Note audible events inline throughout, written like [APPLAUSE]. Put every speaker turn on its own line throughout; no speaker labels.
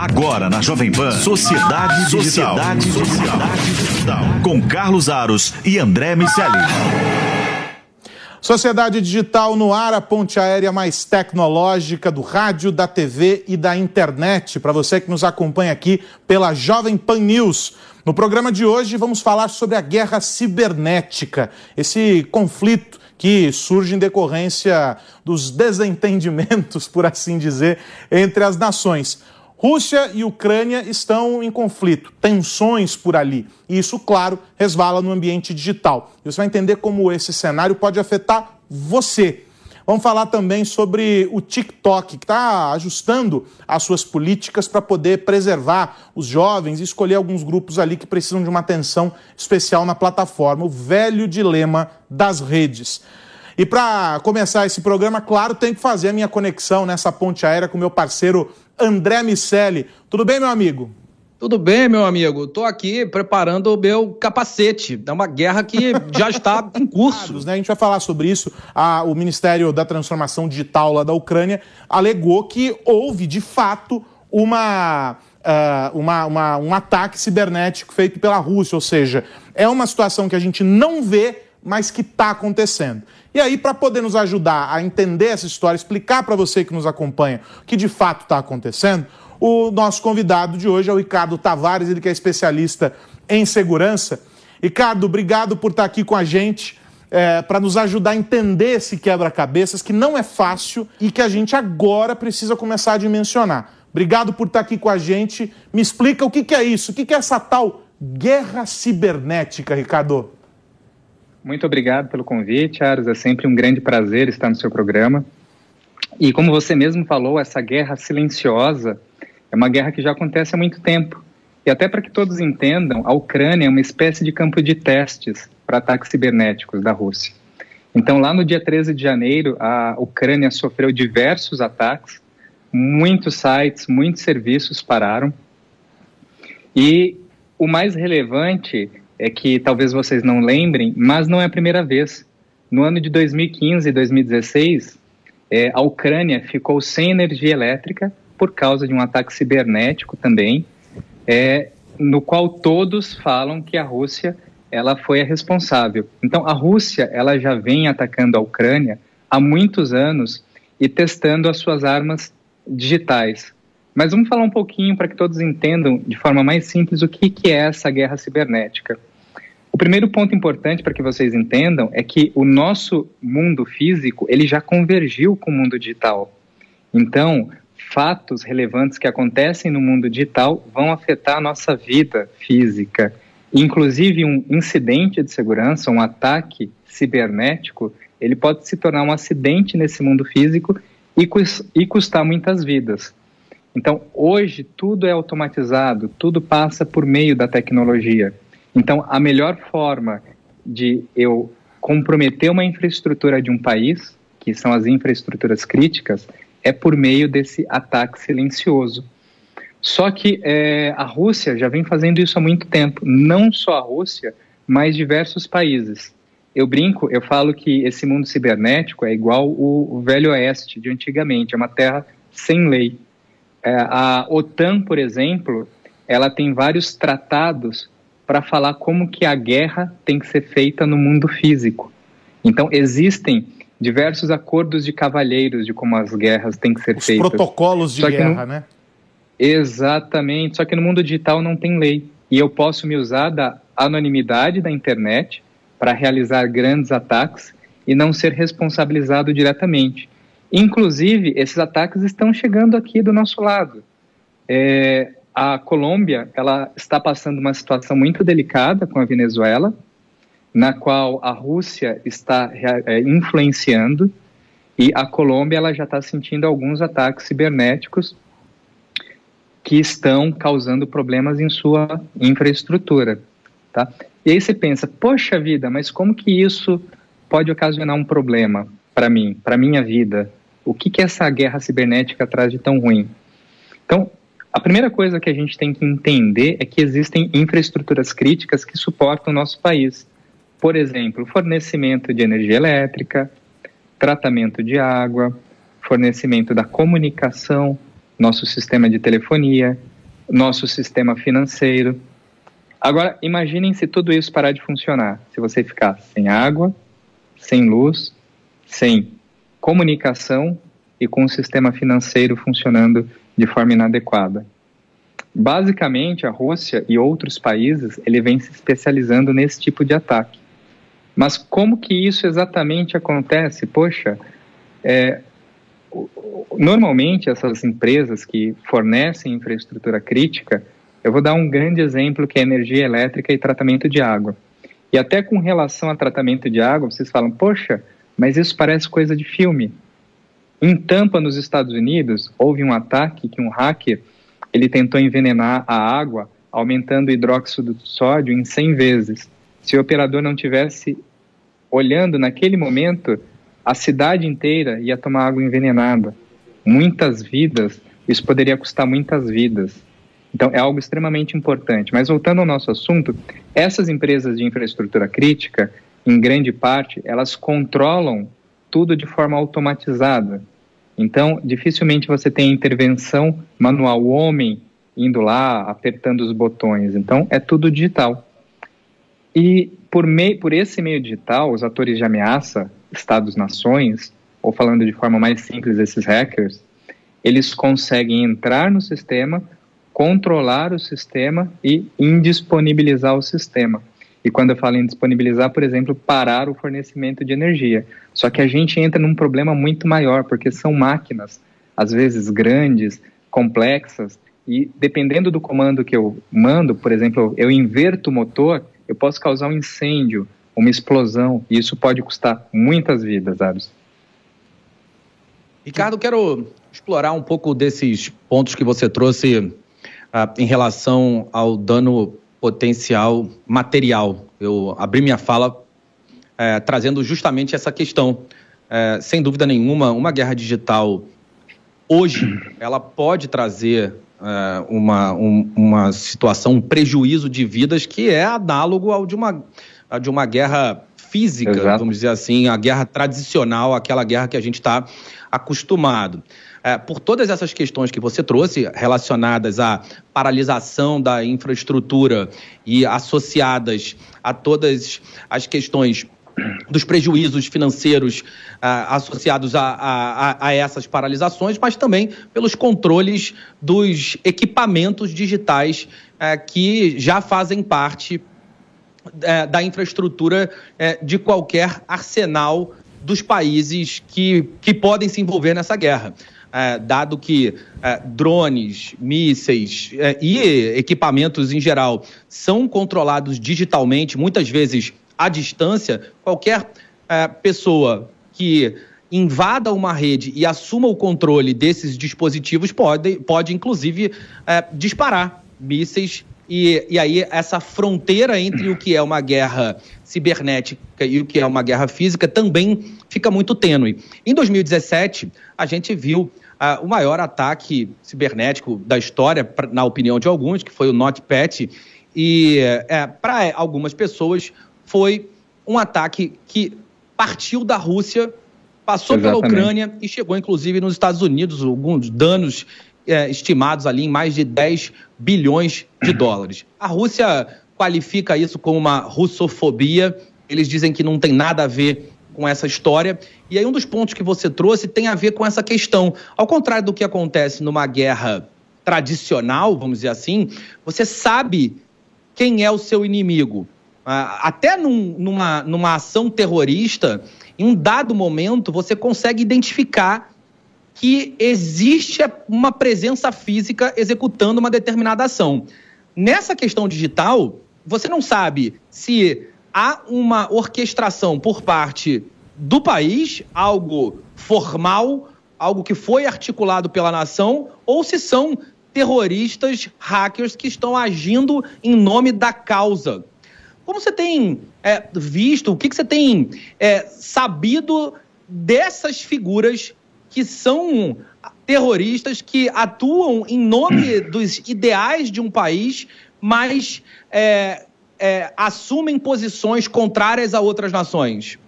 Agora na Jovem Pan, Sociedade Digital. Sociedade, Sociedade Digital. Com Carlos Aros e André Miceli.
Sociedade Digital no ar, a ponte aérea mais tecnológica do rádio, da TV e da internet. Para você que nos acompanha aqui pela Jovem Pan News. No programa de hoje vamos falar sobre a guerra cibernética, esse conflito que surge em decorrência dos desentendimentos, [LAUGHS] por assim dizer, entre as nações. Rússia e Ucrânia estão em conflito, tensões por ali. E isso, claro, resvala no ambiente digital. E você vai entender como esse cenário pode afetar você. Vamos falar também sobre o TikTok, que está ajustando as suas políticas para poder preservar os jovens e escolher alguns grupos ali que precisam de uma atenção especial na plataforma. O velho dilema das redes. E para começar esse programa, claro, tem que fazer a minha conexão nessa ponte aérea com meu parceiro André Miceli. Tudo bem, meu amigo?
Tudo bem, meu amigo. Estou aqui preparando o meu capacete. É uma guerra que já está [LAUGHS] em curso.
Né? A gente vai falar sobre isso. o Ministério da Transformação Digital lá da Ucrânia alegou que houve, de fato, uma, uh, uma, uma, um ataque cibernético feito pela Rússia. Ou seja, é uma situação que a gente não vê, mas que está acontecendo. E aí, para poder nos ajudar a entender essa história, explicar para você que nos acompanha o que de fato está acontecendo, o nosso convidado de hoje é o Ricardo Tavares, ele que é especialista em segurança. Ricardo, obrigado por estar tá aqui com a gente. É, para nos ajudar a entender esse quebra-cabeças que não é fácil e que a gente agora precisa começar a dimensionar. Obrigado por estar tá aqui com a gente. Me explica o que, que é isso, o que, que é essa tal guerra cibernética, Ricardo.
Muito obrigado pelo convite, Aros. É sempre um grande prazer estar no seu programa. E como você mesmo falou, essa guerra silenciosa é uma guerra que já acontece há muito tempo. E até para que todos entendam, a Ucrânia é uma espécie de campo de testes para ataques cibernéticos da Rússia. Então, lá no dia 13 de janeiro, a Ucrânia sofreu diversos ataques, muitos sites, muitos serviços pararam. E o mais relevante é que talvez vocês não lembrem, mas não é a primeira vez. No ano de 2015 e 2016, é, a Ucrânia ficou sem energia elétrica por causa de um ataque cibernético também, é, no qual todos falam que a Rússia ela foi a responsável. Então, a Rússia ela já vem atacando a Ucrânia há muitos anos e testando as suas armas digitais. Mas vamos falar um pouquinho para que todos entendam de forma mais simples o que, que é essa guerra cibernética. O primeiro ponto importante para que vocês entendam é que o nosso mundo físico ele já convergiu com o mundo digital. Então, fatos relevantes que acontecem no mundo digital vão afetar a nossa vida física. Inclusive, um incidente de segurança, um ataque cibernético, ele pode se tornar um acidente nesse mundo físico e, e custar muitas vidas. Então, hoje, tudo é automatizado, tudo passa por meio da tecnologia. Então, a melhor forma de eu comprometer uma infraestrutura de um país, que são as infraestruturas críticas, é por meio desse ataque silencioso. Só que é, a Rússia já vem fazendo isso há muito tempo, não só a Rússia, mas diversos países. Eu brinco, eu falo que esse mundo cibernético é igual o, Velho Oeste de antigamente, é uma terra sem lei. É, a OTAN, por exemplo, ela tem vários tratados para falar como que a guerra tem que ser feita no mundo físico. Então existem diversos acordos de cavalheiros de como as guerras têm que ser
Os
feitas.
protocolos de guerra, no... né?
Exatamente. Só que no mundo digital não tem lei e eu posso me usar da anonimidade da internet para realizar grandes ataques e não ser responsabilizado diretamente. Inclusive, esses ataques estão chegando aqui do nosso lado. É, a Colômbia ela está passando uma situação muito delicada com a Venezuela, na qual a Rússia está é, influenciando e a Colômbia ela já está sentindo alguns ataques cibernéticos que estão causando problemas em sua infraestrutura, tá? E aí você pensa, poxa vida, mas como que isso pode ocasionar um problema para mim, para minha vida? O que que essa guerra cibernética traz de tão ruim? Então, a primeira coisa que a gente tem que entender é que existem infraestruturas críticas que suportam o nosso país. Por exemplo, fornecimento de energia elétrica, tratamento de água, fornecimento da comunicação, nosso sistema de telefonia, nosso sistema financeiro. Agora, imaginem se tudo isso parar de funcionar, se você ficar sem água, sem luz, sem comunicação e com o sistema financeiro funcionando de forma inadequada. Basicamente, a Rússia e outros países, ele vem se especializando nesse tipo de ataque. Mas como que isso exatamente acontece? Poxa, é, normalmente essas empresas que fornecem infraestrutura crítica, eu vou dar um grande exemplo que é energia elétrica e tratamento de água. E até com relação a tratamento de água, vocês falam, poxa, mas isso parece coisa de filme. Em Tampa, nos Estados Unidos, houve um ataque que um hacker ele tentou envenenar a água, aumentando o hidróxido de sódio em 100 vezes. Se o operador não tivesse olhando naquele momento, a cidade inteira ia tomar água envenenada. Muitas vidas, isso poderia custar muitas vidas. Então, é algo extremamente importante. Mas voltando ao nosso assunto, essas empresas de infraestrutura crítica, em grande parte, elas controlam tudo de forma automatizada. Então, dificilmente você tem intervenção manual, o homem indo lá, apertando os botões. Então, é tudo digital. E por, meio, por esse meio digital, os atores de ameaça, Estados-nações, ou falando de forma mais simples, esses hackers, eles conseguem entrar no sistema, controlar o sistema e indisponibilizar o sistema. E quando eu falo em disponibilizar, por exemplo, parar o fornecimento de energia. Só que a gente entra num problema muito maior, porque são máquinas, às vezes grandes, complexas, e dependendo do comando que eu mando, por exemplo, eu inverto o motor, eu posso causar um incêndio, uma explosão, e isso pode custar muitas vidas, Aros.
Ricardo, quero explorar um pouco desses pontos que você trouxe uh, em relação ao dano potencial material. Eu abri minha fala é, trazendo justamente essa questão. É, sem dúvida nenhuma, uma guerra digital hoje ela pode trazer é, uma, um, uma situação, um prejuízo de vidas que é análogo ao de uma, de uma guerra física, Exato. vamos dizer assim, a guerra tradicional, aquela guerra que a gente está acostumado é, por todas essas questões que você trouxe, relacionadas à paralisação da infraestrutura e associadas a todas as questões dos prejuízos financeiros uh, associados a, a, a, essas paralisações, mas também pelos controles dos equipamentos digitais uh, que já fazem parte uh, da infraestrutura de qualquer arsenal dos países que, que podem se envolver nessa guerra. Dado que drones, mísseis e equipamentos em geral são controlados digitalmente, muitas vezes à distância, qualquer é, pessoa que invada uma rede e assuma o controle desses dispositivos pode, pode inclusive, é, disparar mísseis e, e aí essa fronteira entre o que é uma guerra cibernética e o que é uma guerra física também fica muito tênue. Em 2017, a gente viu uh, o maior ataque cibernético da história, pra, na opinião de alguns, que foi o NotPetya, e é, para algumas pessoas foi um ataque que partiu da Rússia, passou Exatamente. pela Ucrânia e chegou inclusive nos Estados Unidos, alguns danos é, estimados ali em mais de 10 bilhões de dólares. A Rússia qualifica isso como uma russofobia. Eles dizem que não tem nada a ver com essa história. E aí um dos pontos que você trouxe tem a ver com essa questão. Ao contrário do que acontece numa guerra tradicional, vamos dizer assim, você sabe quem é o seu inimigo. Ah, até num, numa, numa ação terrorista, em um dado momento, você consegue identificar que existe uma presença física executando uma determinada ação. Nessa questão digital, você não sabe se há uma orquestração por parte do país, algo formal, algo que foi articulado pela nação, ou se são terroristas, hackers que estão agindo em nome da causa. Como você tem é, visto, o que, que você tem é, sabido dessas figuras que são terroristas que atuam em nome [COUGHS] dos ideais de um país, mas é, é, assumem posições contrárias a outras nações?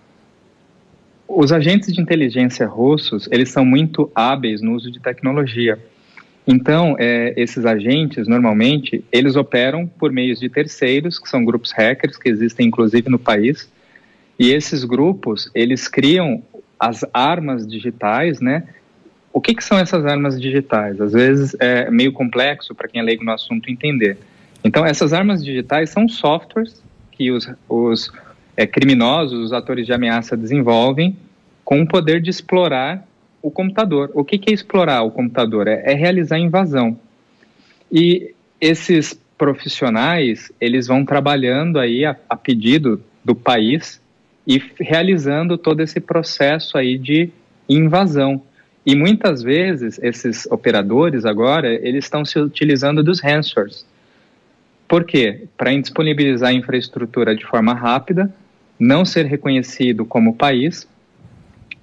Os agentes de inteligência russos, eles são muito hábeis no uso de tecnologia. Então, é, esses agentes, normalmente, eles operam por meios de terceiros, que são grupos hackers, que existem inclusive no país, e esses grupos, eles criam as armas digitais, né? O que, que são essas armas digitais? Às vezes é meio complexo para quem é leigo no assunto entender. Então, essas armas digitais são softwares que os, os é, criminosos, os atores de ameaça desenvolvem com o poder de explorar o computador. O que, que é explorar o computador? É, é realizar invasão. E esses profissionais, eles vão trabalhando aí a, a pedido do país e realizando todo esse processo aí de invasão. E muitas vezes esses operadores agora, eles estão se utilizando dos ransomwares. Por quê? Para indisponibilizar a infraestrutura de forma rápida, não ser reconhecido como país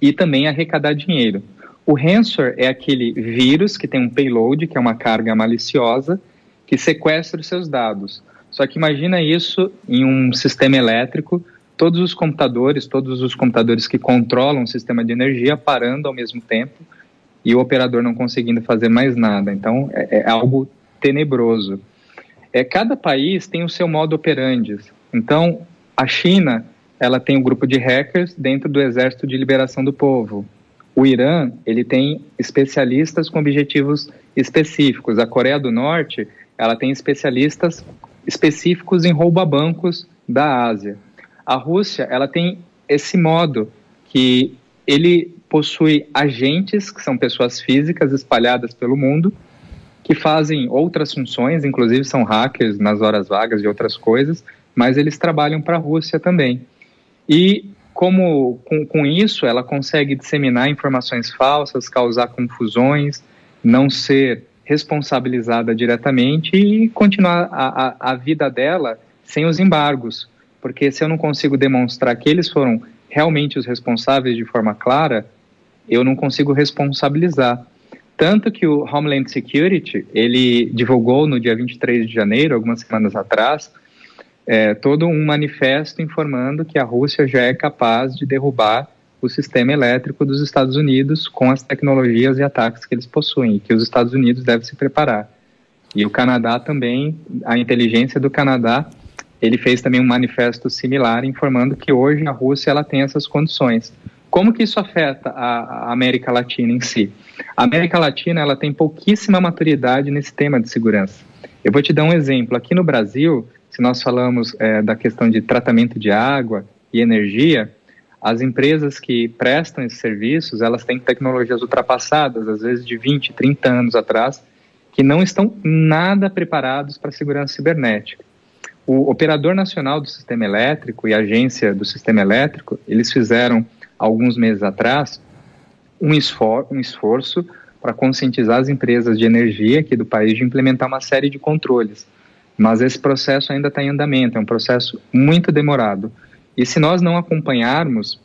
e também arrecadar dinheiro. O ransomware é aquele vírus que tem um payload, que é uma carga maliciosa, que sequestra os seus dados. Só que imagina isso em um sistema elétrico, todos os computadores, todos os computadores que controlam o sistema de energia parando ao mesmo tempo e o operador não conseguindo fazer mais nada. Então é, é algo tenebroso. É, cada país tem o seu modo operandi. Então a China ela tem um grupo de hackers dentro do Exército de Liberação do Povo. O Irã, ele tem especialistas com objetivos específicos. A Coreia do Norte, ela tem especialistas específicos em rouba-bancos da Ásia. A Rússia, ela tem esse modo que ele possui agentes, que são pessoas físicas espalhadas pelo mundo, que fazem outras funções, inclusive são hackers nas horas vagas de outras coisas, mas eles trabalham para a Rússia também. E como com, com, isso ela consegue disseminar informações falsas, causar confusões, não ser responsabilizada diretamente e continuar a, a, a vida dela sem os embargos. Porque se eu não consigo demonstrar que eles foram realmente os responsáveis de forma clara, eu não consigo responsabilizar. Tanto que o Homeland Security, ele divulgou no dia 23 de janeiro, algumas semanas atrás, é, todo um manifesto informando que a Rússia já é capaz de derrubar o sistema elétrico dos Estados Unidos com as tecnologias e ataques que eles possuem, que os Estados Unidos devem se preparar. E o Canadá também, a inteligência do Canadá, ele fez também um manifesto similar informando que hoje a Rússia ela tem essas condições. Como que isso afeta a, a América Latina em si? A América Latina ela tem pouquíssima maturidade nesse tema de segurança. Eu vou te dar um exemplo. Aqui no Brasil, se nós falamos é, da questão de tratamento de água e energia, as empresas que prestam esses serviços, elas têm tecnologias ultrapassadas, às vezes de 20, 30 anos atrás, que não estão nada preparados para a segurança cibernética. O Operador Nacional do Sistema Elétrico e a Agência do Sistema Elétrico, eles fizeram, alguns meses atrás, um, esfor um esforço para conscientizar as empresas de energia aqui do país de implementar uma série de controles mas esse processo ainda está em andamento, é um processo muito demorado. E se nós não acompanharmos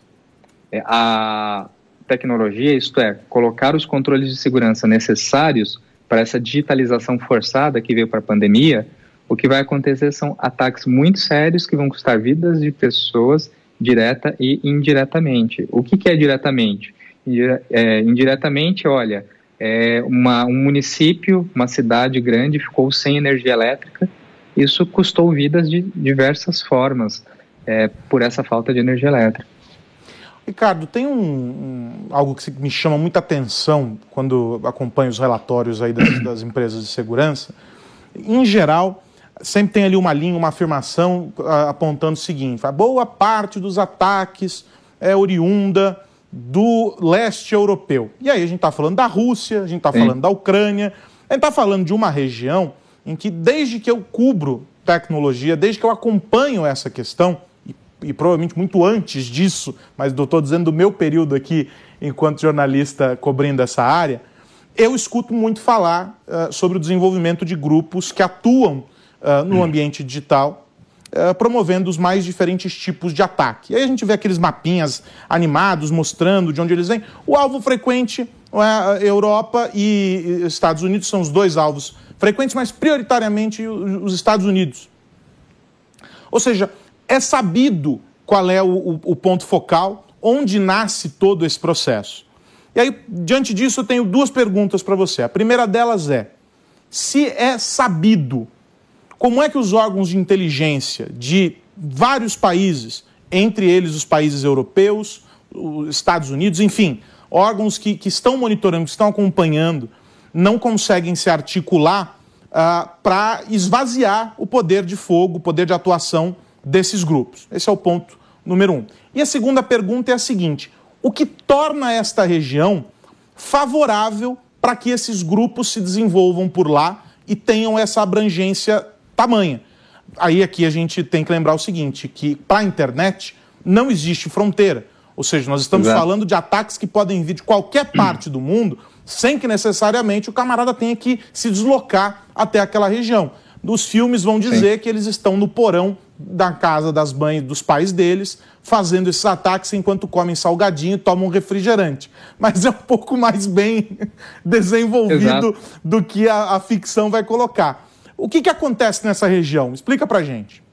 é, a tecnologia, isto é, colocar os controles de segurança necessários para essa digitalização forçada que veio para a pandemia, o que vai acontecer são ataques muito sérios que vão custar vidas de pessoas direta e indiretamente. O que, que é diretamente? É, indiretamente, olha, é uma, um município, uma cidade grande ficou sem energia elétrica isso custou vidas de diversas formas é, por essa falta de energia elétrica.
Ricardo, tem um, um, algo que me chama muita atenção quando acompanho os relatórios aí das, das, empresas de segurança. Em geral, sempre tem ali uma linha, uma afirmação apontando o seguinte: a boa parte dos ataques é oriunda do leste europeu. E aí a gente está falando da Rússia, a gente está falando da Ucrânia, a gente está falando de uma região em que, desde que eu cubro tecnologia, desde que eu acompanho essa questão, e, e provavelmente muito antes disso, mas estou dizendo do meu período aqui enquanto jornalista cobrindo essa área, eu escuto muito falar uh, sobre o desenvolvimento de grupos que atuam uh, no ambiente digital, uh, promovendo os mais diferentes tipos de ataque. E aí a gente vê aqueles mapinhas animados mostrando de onde eles vêm. O alvo frequente, é, Europa e Estados Unidos são os dois alvos frequentes, mas prioritariamente os Estados Unidos. Ou seja, é sabido qual é o, o, ponto focal, onde nasce todo esse processo. E aí, diante disso, eu tenho duas perguntas para você. A primeira delas é: se é sabido como é que os órgãos de inteligência de vários países, entre eles os países europeus, os Estados Unidos, enfim, órgãos que, que estão monitorando, que estão acompanhando, não conseguem se articular uh, para esvaziar o poder de fogo, o poder de atuação desses grupos. Esse é o ponto número um. E a segunda pergunta é a seguinte: o que torna esta região favorável para que esses grupos se desenvolvam por lá e tenham essa abrangência tamanha? Aí aqui a gente tem que lembrar o seguinte, que para a internet não existe fronteira. Ou seja, nós estamos Exato. falando de ataques que podem vir de qualquer parte do mundo, sem que necessariamente o camarada tenha que se deslocar até aquela região. Os filmes vão dizer Sim. que eles estão no porão da casa das mães dos pais deles, fazendo esses ataques enquanto comem salgadinho e tomam refrigerante. Mas é um pouco mais bem [LAUGHS] desenvolvido Exato. do que a, a, ficção vai colocar. O que, que acontece nessa região? Explica pra gente.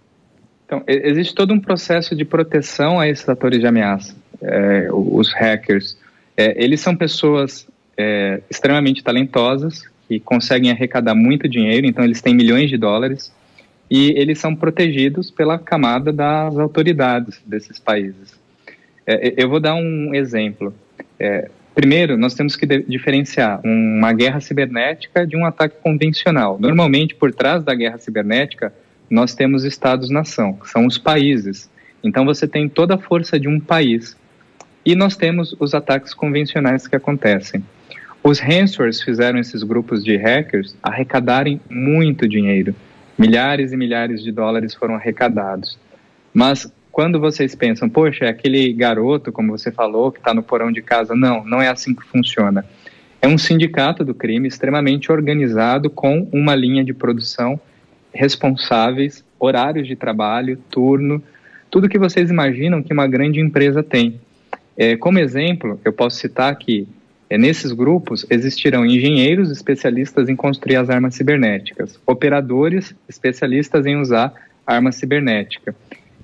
Então, existe todo um processo de proteção a esses atores de ameaça. É, os hackers, é, eles são pessoas é, extremamente talentosas, que conseguem arrecadar muito dinheiro, então eles têm milhões de dólares, e eles são protegidos pela camada das autoridades desses países. É, eu vou dar um exemplo. É, primeiro, nós temos que diferenciar uma guerra cibernética de um ataque convencional. Normalmente, por trás da guerra cibernética, nós temos estados-nação, que são os países. Então, você tem toda a força de um país. E nós temos os ataques convencionais que acontecem. Os ransomwares fizeram esses grupos de hackers arrecadarem muito dinheiro. Milhares e milhares de dólares foram arrecadados. Mas quando vocês pensam, poxa, é aquele garoto, como você falou, que está no porão de casa, não, não é assim que funciona. É um sindicato do crime extremamente organizado com uma linha de produção responsáveis, horários de trabalho, turno, tudo que vocês imaginam que uma grande empresa tem. É, como exemplo, eu posso citar que é, nesses grupos existirão engenheiros especialistas em construir as armas cibernéticas, operadores especialistas em usar arma cibernética,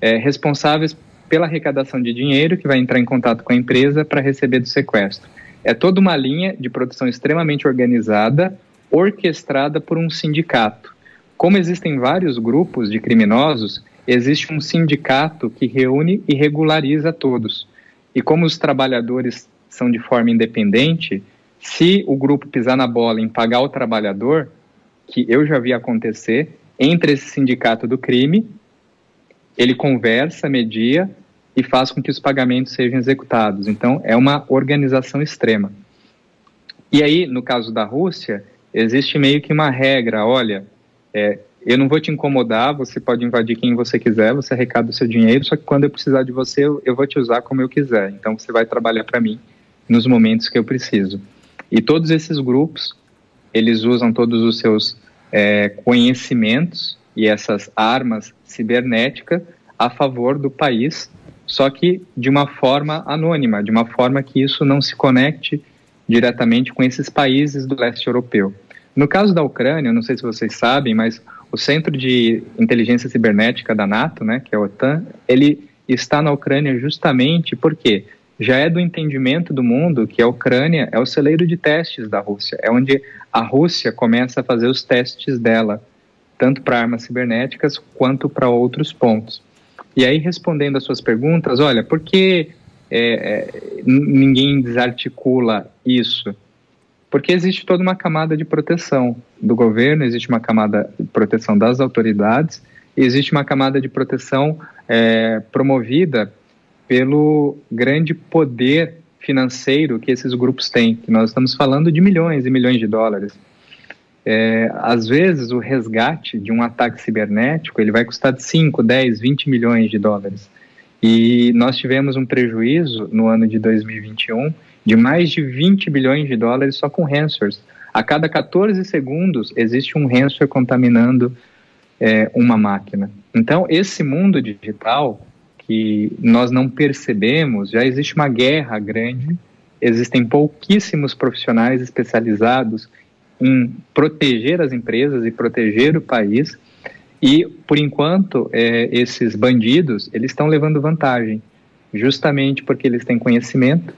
é, responsáveis pela arrecadação de dinheiro que vai entrar em contato com a empresa para receber do sequestro. É toda uma linha de produção extremamente organizada, orquestrada por um sindicato. Como existem vários grupos de criminosos, existe um sindicato que reúne e regulariza todos. E como os trabalhadores são de forma independente, se o grupo pisar na bola em pagar o trabalhador, que eu já vi acontecer, entre esse sindicato do crime, ele conversa, media e faz com que os pagamentos sejam executados. Então, é uma organização extrema. E aí, no caso da Rússia, existe meio que uma regra: olha, é, eu não vou te incomodar, você pode invadir quem você quiser, você arrecada o seu dinheiro, só que quando eu precisar de você, eu, eu vou te usar como eu quiser. Então, você vai trabalhar para mim nos momentos que eu preciso. E todos esses grupos, eles usam todos os seus é, conhecimentos e essas armas cibernéticas a favor do país, só que de uma forma anônima, de uma forma que isso não se conecte diretamente com esses países do leste europeu. No caso da Ucrânia, não sei se vocês sabem, mas o Centro de Inteligência Cibernética da NATO, né, que é a OTAN, ele está na Ucrânia justamente porque já é do entendimento do mundo que a Ucrânia é o celeiro de testes da Rússia, é onde a Rússia começa a fazer os testes dela, tanto para armas cibernéticas quanto para outros pontos. E aí, respondendo às suas perguntas, olha, por que é, é, ninguém desarticula isso? Porque existe toda uma camada de proteção do governo, existe uma camada de proteção das autoridades, existe uma camada de proteção é, promovida pelo grande poder financeiro que esses grupos têm, que nós estamos falando de milhões e milhões de dólares. É, às vezes, o resgate de um ataque cibernético ele vai custar de 5, 10, 20 milhões de dólares. E nós tivemos um prejuízo no ano de 2021 de mais de 20 bilhões de dólares só com ransomwares. A cada 14 segundos existe um ransomware contaminando é, uma máquina. Então, esse mundo digital que nós não percebemos, já existe uma guerra grande, existem pouquíssimos profissionais especializados em proteger as empresas e proteger o país, e por enquanto é, esses bandidos eles estão levando vantagem, justamente porque eles têm conhecimento,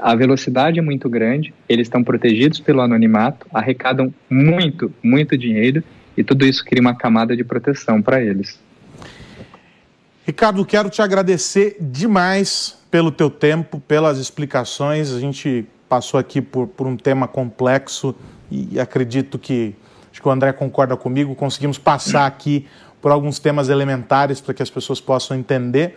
a velocidade é muito grande, eles estão protegidos pelo anonimato, arrecadam muito, muito dinheiro e tudo isso cria uma camada de proteção para eles.
Ricardo, quero te agradecer demais pelo teu tempo, pelas explicações. A gente passou aqui por, por um tema complexo e acredito que, acho que o André concorda comigo, conseguimos passar aqui por alguns temas elementares para que as pessoas possam entender.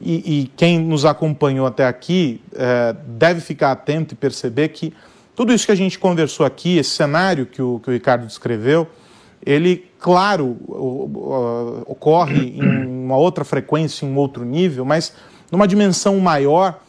E, e quem nos acompanhou até aqui é, deve ficar atento e perceber que tudo isso que a gente conversou aqui, esse cenário que o, que o Ricardo descreveu, ele, claro, ocorre em uma outra frequência, em um outro nível, mas numa dimensão maior,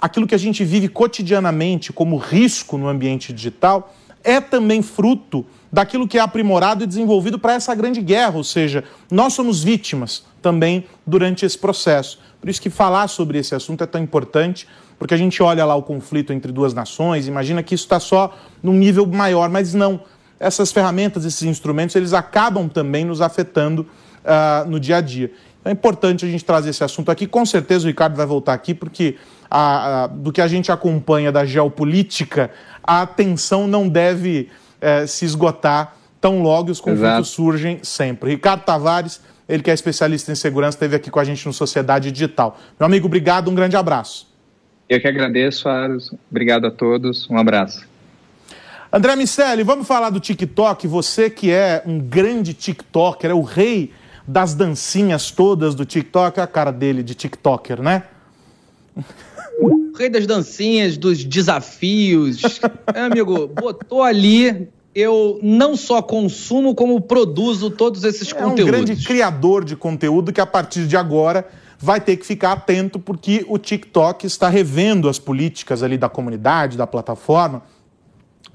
aquilo que a gente vive cotidianamente como risco no ambiente digital é também fruto daquilo que é aprimorado e desenvolvido para essa grande guerra, ou seja, nós somos vítimas também durante esse processo. Por isso que falar sobre esse assunto é tão importante, porque a gente olha lá o conflito entre duas nações, imagina que isso está só num nível maior, mas não. Essas ferramentas, esses instrumentos, eles acabam também nos afetando uh, no dia a dia. É importante a gente trazer esse assunto aqui. Com certeza o Ricardo vai voltar aqui, porque a, a, do que a gente acompanha da geopolítica, a atenção não deve é, se esgotar tão logo e os conflitos Exato. surgem sempre. Ricardo Tavares, ele que é especialista em segurança, esteve aqui com a gente no Sociedade Digital. Meu amigo, obrigado, um grande abraço.
Eu que agradeço, Aros. Obrigado a todos, um abraço.
André Miceli, vamos falar do TikTok. Você que é um grande TikToker, é o rei das dancinhas todas do TikTok, é a cara dele de TikToker, né?
Rei das dancinhas, dos desafios. [LAUGHS] é, amigo, botou ali. Eu não só consumo, como produzo todos esses
é
conteúdos.
É um grande criador de conteúdo que, a partir de agora, vai ter que ficar atento, porque o TikTok está revendo as políticas ali da comunidade, da plataforma,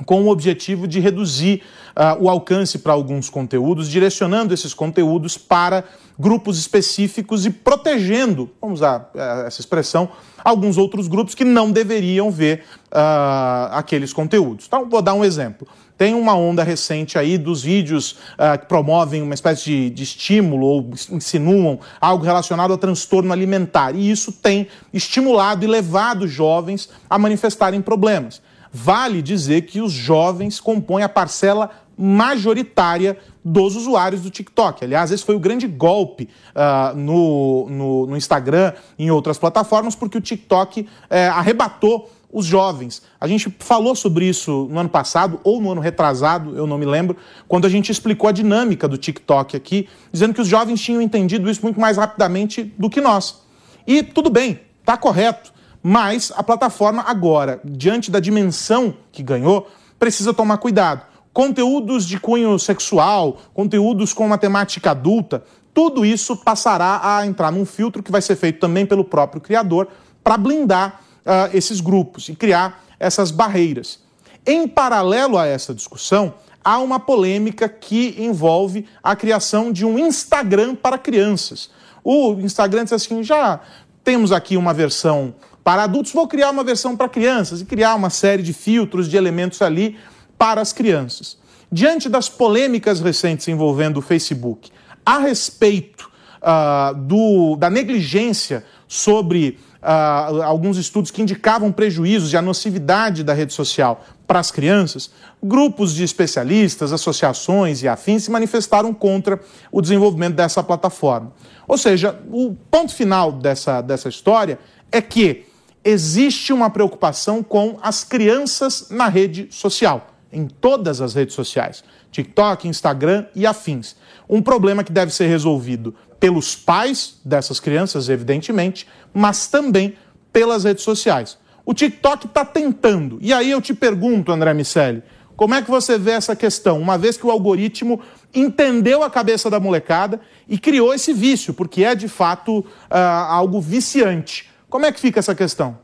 com o objetivo de reduzir uh, o alcance para alguns conteúdos, direcionando esses conteúdos para grupos específicos e protegendo, vamos usar uh, essa expressão, alguns outros grupos que não deveriam ver uh, aqueles conteúdos. Então, vou dar um exemplo. Tem uma onda recente aí dos vídeos uh, que promovem uma espécie de, de, estímulo ou insinuam algo relacionado ao transtorno alimentar. E isso tem estimulado e levado jovens a manifestarem problemas. Vale dizer que os jovens compõem a parcela majoritária dos usuários do TikTok. Aliás, esse foi o grande golpe uh, no, no, no, Instagram e em outras plataformas, porque o TikTok uh, arrebatou os jovens. A gente falou sobre isso no ano passado ou no ano retrasado, eu não me lembro, quando a gente explicou a dinâmica do TikTok aqui, dizendo que os jovens tinham entendido isso muito mais rapidamente do que nós. E tudo bem, está correto. Mas a plataforma agora, diante da dimensão que ganhou, precisa tomar cuidado. Conteúdos de cunho sexual, conteúdos com uma temática adulta, tudo isso passará a entrar num filtro que vai ser feito também pelo próprio criador para blindar uh, esses grupos e criar essas barreiras. Em paralelo a essa discussão, há uma polêmica que envolve a criação de um Instagram para crianças. O Instagram diz assim: já temos aqui uma versão para adultos, vou criar uma versão para crianças e criar uma série de filtros, de elementos ali para as crianças. Diante das polêmicas recentes envolvendo o Facebook, a respeito uh, do, da negligência sobre uh, alguns estudos que indicavam prejuízos e a nocividade da rede social para as crianças, grupos de especialistas, associações e afins se manifestaram contra o desenvolvimento dessa plataforma. Ou seja, o ponto final dessa, dessa história é que existe uma preocupação com as crianças na rede social, em todas as redes sociais, TikTok, Instagram e afins. Um problema que deve ser resolvido pelos pais dessas crianças, evidentemente, mas também pelas redes sociais. O TikTok está tentando. E aí eu te pergunto, André Miceli, como é que você vê essa questão, uma vez que o algoritmo entendeu a cabeça da molecada e criou esse vício, porque é de fato uh, algo viciante. Como é que fica essa questão?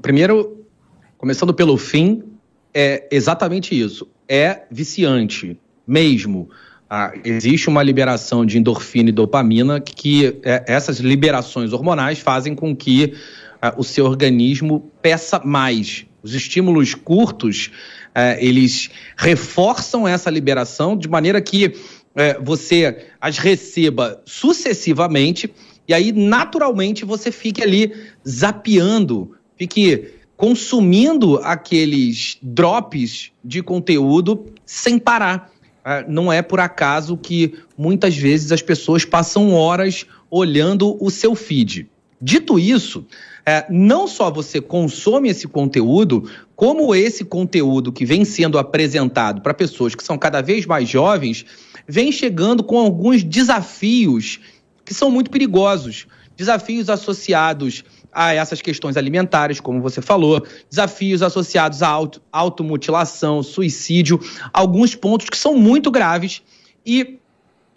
Primeiro, começando pelo fim, é exatamente isso. É viciante mesmo. Ah, existe uma liberação de endorfina e dopamina que é, essas liberações hormonais fazem com que ah, o seu organismo peça mais. Os estímulos curtos, ah, eles reforçam essa liberação de maneira que eh, você as receba sucessivamente e aí, naturalmente, você fica ali zapeando fique consumindo aqueles drops de conteúdo sem parar. É, não é por acaso que muitas vezes as pessoas passam horas olhando o seu feed. Dito isso, é, não só você consome esse conteúdo, como esse conteúdo que vem sendo apresentado para pessoas que são cada vez mais jovens, vem chegando com alguns desafios que são muito perigosos. Desafios associados a essas questões alimentares, como você falou, desafios associados à auto, automutilação, suicídio, alguns pontos que são muito graves e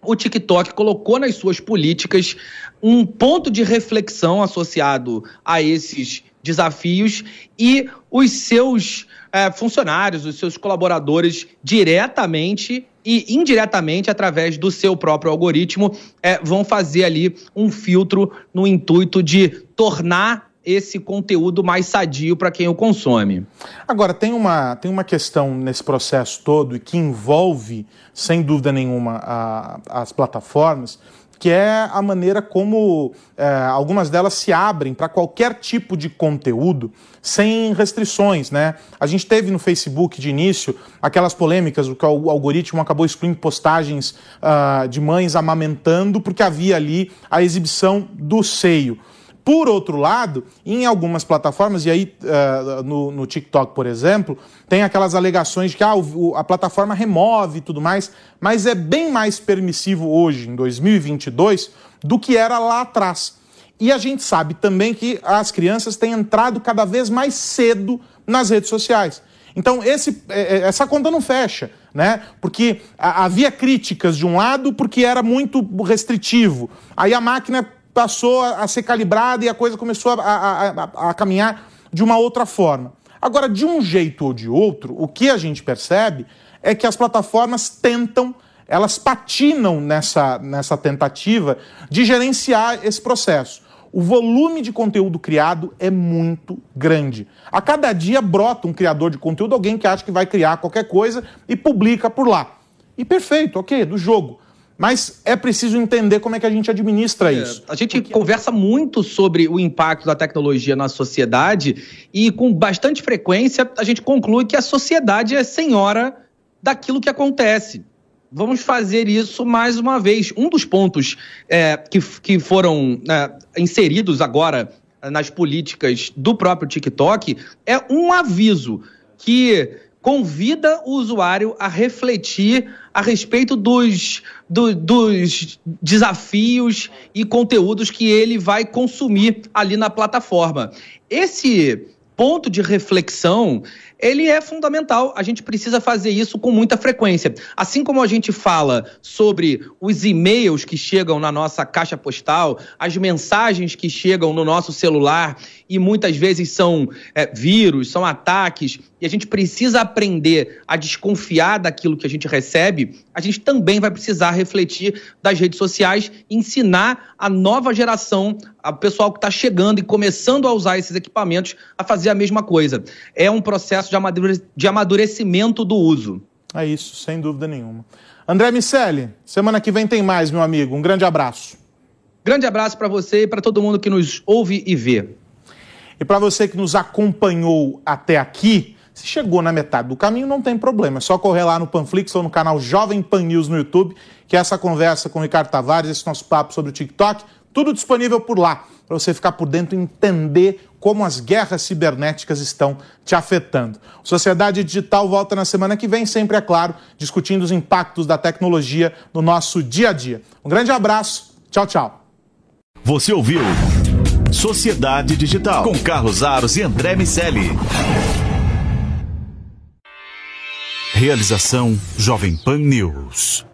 o TikTok colocou nas suas políticas um ponto de reflexão associado a esses desafios e os seus é, funcionários, os seus colaboradores, diretamente e indiretamente, através do seu próprio algoritmo, é, vão fazer ali um filtro no intuito de tornar esse conteúdo mais sadio para quem o consome.
Agora, tem uma, tem uma questão nesse processo todo e que envolve, sem dúvida nenhuma, a, as plataformas, que é a maneira como é, algumas delas se abrem para qualquer tipo de conteúdo sem restrições, né? A gente teve no Facebook de início aquelas polêmicas, o que o algoritmo acabou excluindo postagens uh, de mães amamentando porque havia ali a exibição do seio. Por outro lado, em algumas plataformas, e aí uh, no, no, TikTok, por exemplo, tem aquelas alegações de que ah, o, a plataforma remove e tudo mais, mas é bem mais permissivo hoje, em 2022, do que era lá atrás. E a gente sabe também que as crianças têm entrado cada vez mais cedo nas redes sociais. Então, esse, é, é, essa conta não fecha, né? Porque havia críticas de um lado porque era muito restritivo. Aí a máquina passou a, ser calibrada e a coisa começou a, a, a caminhar de uma outra forma. Agora, de um jeito ou de outro, o que a gente percebe é que as plataformas tentam, elas patinam nessa, nessa tentativa de gerenciar esse processo. O volume de conteúdo criado é muito grande. A cada dia brota um criador de conteúdo, alguém que acha que vai criar qualquer coisa e publica por lá. E perfeito, ok, do jogo. Mas é preciso entender como é que a gente administra é, isso.
A gente Porque... conversa muito sobre o impacto da tecnologia na sociedade e, com bastante frequência, a gente conclui que a sociedade é senhora daquilo que acontece. Vamos fazer isso mais uma vez. Um dos pontos é, que, que foram é, inseridos agora nas políticas do próprio TikTok é um aviso que convida o usuário a refletir a respeito dos, do, dos desafios e conteúdos que ele vai consumir ali na plataforma. Esse ponto de reflexão ele é fundamental. A gente precisa fazer isso com muita frequência. Assim como a gente fala sobre os e-mails que chegam na nossa caixa postal, as mensagens que chegam no nosso celular e muitas vezes são é, vírus, são ataques, e a gente precisa aprender a desconfiar daquilo que a gente recebe, a gente também vai precisar refletir das redes sociais, ensinar a nova geração, a pessoal que está chegando e começando a usar esses equipamentos, a fazer a mesma coisa. É um processo processo de amadurecimento do uso.
É isso, sem dúvida nenhuma. André Miceli, semana que vem tem mais, meu amigo. Um grande abraço.
Grande abraço para você e para todo mundo que nos ouve e vê.
E para você que nos acompanhou até aqui, se chegou na metade do caminho, não tem problema. É só correr lá no Panflix ou no canal Jovem Pan News no YouTube, que é essa conversa com o Ricardo Tavares, esse nosso papo sobre o TikTok, tudo disponível por lá, para você ficar por dentro e entender como as guerras cibernéticas estão te afetando. Sociedade Digital volta na semana que vem, sempre é claro, discutindo os impactos da tecnologia no nosso dia a dia. Um grande abraço, tchau, tchau.
Você ouviu Sociedade Digital com Carlos Aros e André Miscelli. Realização Jovem Pan News.